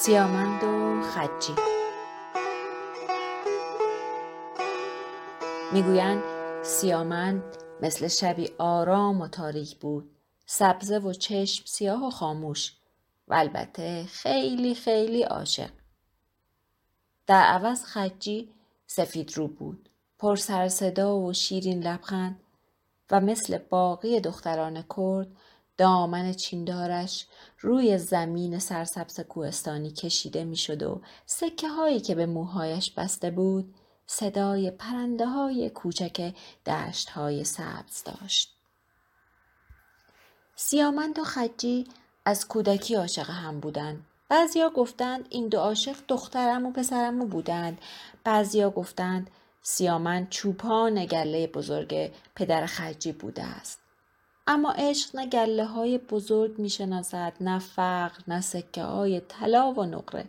سیامند و خجی. می‌گویند سیامند مثل شبی آرام و تاریک بود. سبزه و چشم سیاه و خاموش و البته خیلی خیلی عاشق. در عوض خجی سفید رو بود. پر سر صدا و شیرین لبخند و مثل باقی دختران کرد دامن چیندارش روی زمین سرسبز کوهستانی کشیده می‌شد و سکه هایی که به موهایش بسته بود صدای پرنده های کوچک دشت های سبز داشت. سیامند و خجی از کودکی عاشق هم بودند. بعضیا گفتند این دو عاشق دخترم و پسرمو بودند. بعضیا گفتند سیامند چوپان گله بزرگ پدر خجی بوده است. اما عشق نه گله های بزرگ می شناسد نه فقر نه سکه های طلا و نقره.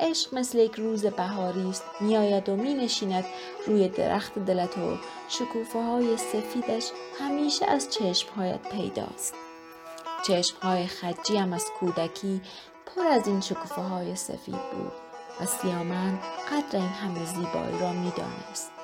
عشق مثل یک روز بهاری است میآید و می نشیند روی درخت دلت و شکوفه های سفیدش همیشه از چشمهایت پیداست. چشمهای خجی هم از کودکی پر از این شکوفه های سفید بود و سیامن قدر این همه زیبایی را می‌دانست.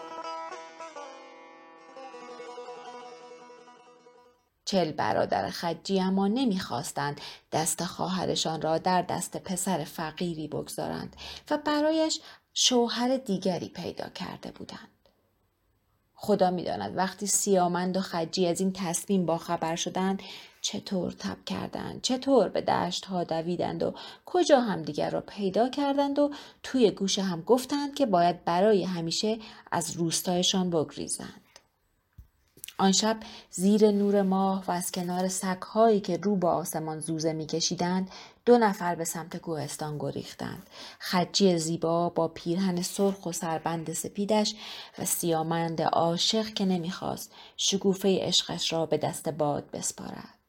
چل برادر خجی اما نمی‌خواستند دست خواهرشان را در دست پسر فقیری بگذارند و برایش شوهر دیگری پیدا کرده بودند. خدا می‌داند وقتی سیامند و خجی از این تصمیم باخبر شدند چطور تب کردند چطور به دشت ها دویدند و کجا همدیگر را پیدا کردند و توی گوش هم گفتند که باید برای همیشه از روستایشان بگریزند آن شب زیر نور ماه و از کنار سگهایی که رو به آسمان زوزه میکشیدند دو نفر به سمت کوهستان گریختند. خجی زیبا با پیرهن سرخ و سربند سپیدش و سیامند عاشق که نمی‌خواست شگوفه عشقش را به دست باد بسپارد.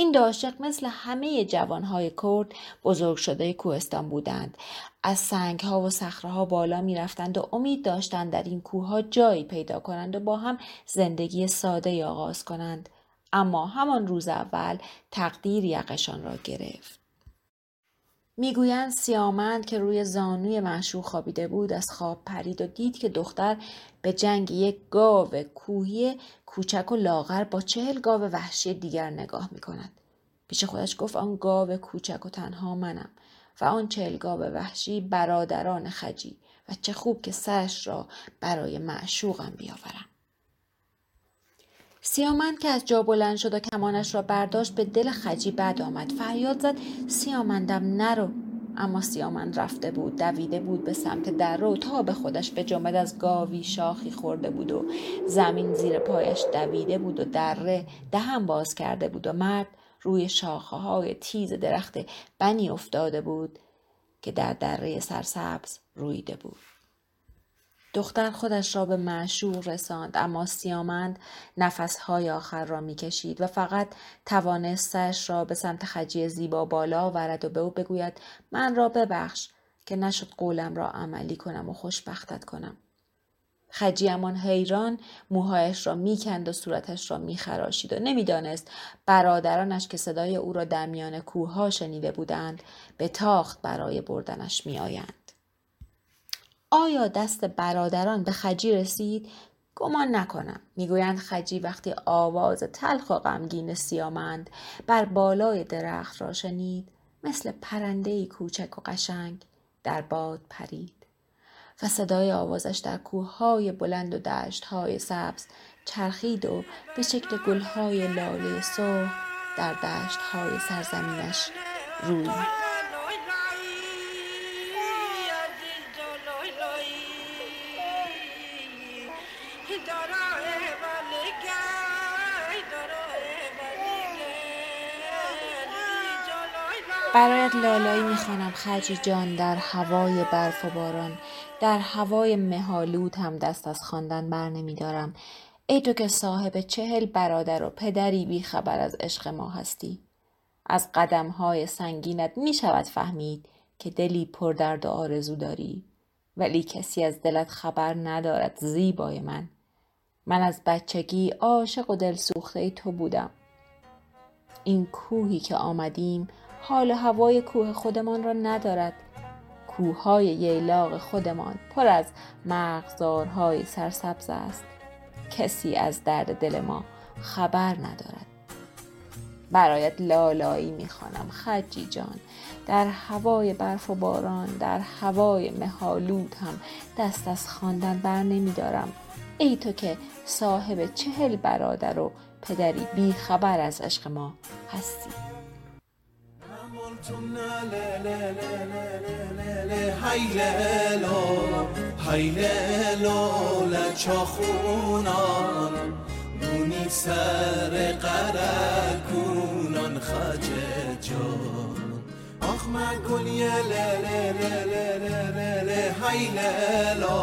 این داشق مثل همه جوانهای کرد بزرگ شده کوهستان بودند. از سنگها و صخرهها بالا می رفتند و امید داشتند در این کوهها جایی پیدا کنند و با هم زندگی ساده آغاز کنند. اما همان روز اول تقدیر یقشان را گرفت. می‌گویند سیامند که روی زانوی معشوق خوابیده بود از خواب پرید و دید که دختر به جنگ یک گاو کوهی کوچک و لاغر با چهل گاو وحشی دیگر نگاه می کند. پیش خودش گفت آن گاو کوچک و تنها منم و آن چهل گاو وحشی برادران خجی و چه خوب که سرش را برای معشوقم بیاورم. سیامند که از جا بلند شد و کمانش را برداشت به دل خجی بد آمد. فریاد زد سیامندم نرو. اما سیامند رفته بود دویده بود به سمت در رو تا به خودش به جنبد از گاوی شاخی خورده بود و زمین زیر پایش دویده بود و دره دهم باز کرده بود و مرد روی شاخه های تیز درخت بنی افتاده بود که در دره سرسبز رویده بود. دختر خودش را به معشوق رساند اما سیامند نفسهای آخر را می‌کشید و فقط توانست سرش را به سمت خجی زیبا بالا آورد و به او بگوید من را ببخش که نشد قولم را عملی کنم و خوشبختت کنم. خجی امان حیران موهایش را می‌کند و صورتش را میخراشید و نمی‌دانست برادرانش که صدای او را در میان کوهها شنیده بودند به تاخت برای بردنش میآیند. آیا دست برادران به خجی رسید؟ گمان نکنم. می‌گویند خجی وقتی آواز تلخ و غمگین سیامند بر بالای درخت را شنید مثل پرنده کوچک و قشنگ در باد پرید و صدای آوازش در کوههای بلند و دشتهای سبز چرخید و به شکل گلهای لاله سرخ در دشتهای سرزمینش روی برایت لالایی می‌خوانم خجی جان در هوای برف و باران. در هوای مهالود هم دست از خواندن بر نمیدارم ای تو که صاحب چهل برادر و پدری بی خبر از عشق ما هستی. از قدم های سنگینت می شود فهمید که دلی پر درد و آرزو داری. ولی کسی از دلت خبر ندارد زیبای من. من از بچگی عاشق و دل سوخته تو بودم. این کوهی که آمدیم حال هوای کوه خودمان را ندارد. کوههای ییلاق خودمان پر از مرغزارهای سرسبز است. کسی از درد دل ما خبر ندارد. برایت لالایی می‌خوانم خجی جان. در هوای برف و باران در هوای مهالود هم دست از خواندن بر نمیدارم. ای تو که صاحب چهل برادر و پدری بی خبر از عشق ما هستی. مونی سر قرکونان خج جان آخ من گل یه له له له له له له هی لیلا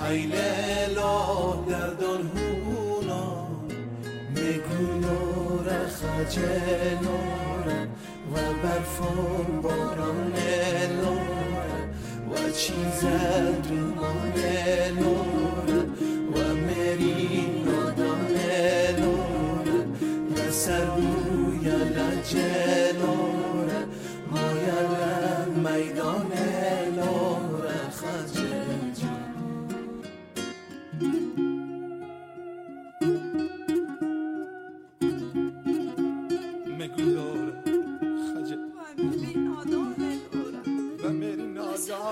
هی لیلا دردان هونان مگو نور خج نور و برفون باران نور و چیز دومان نور و مری نادان نور و سرگوی لجه نور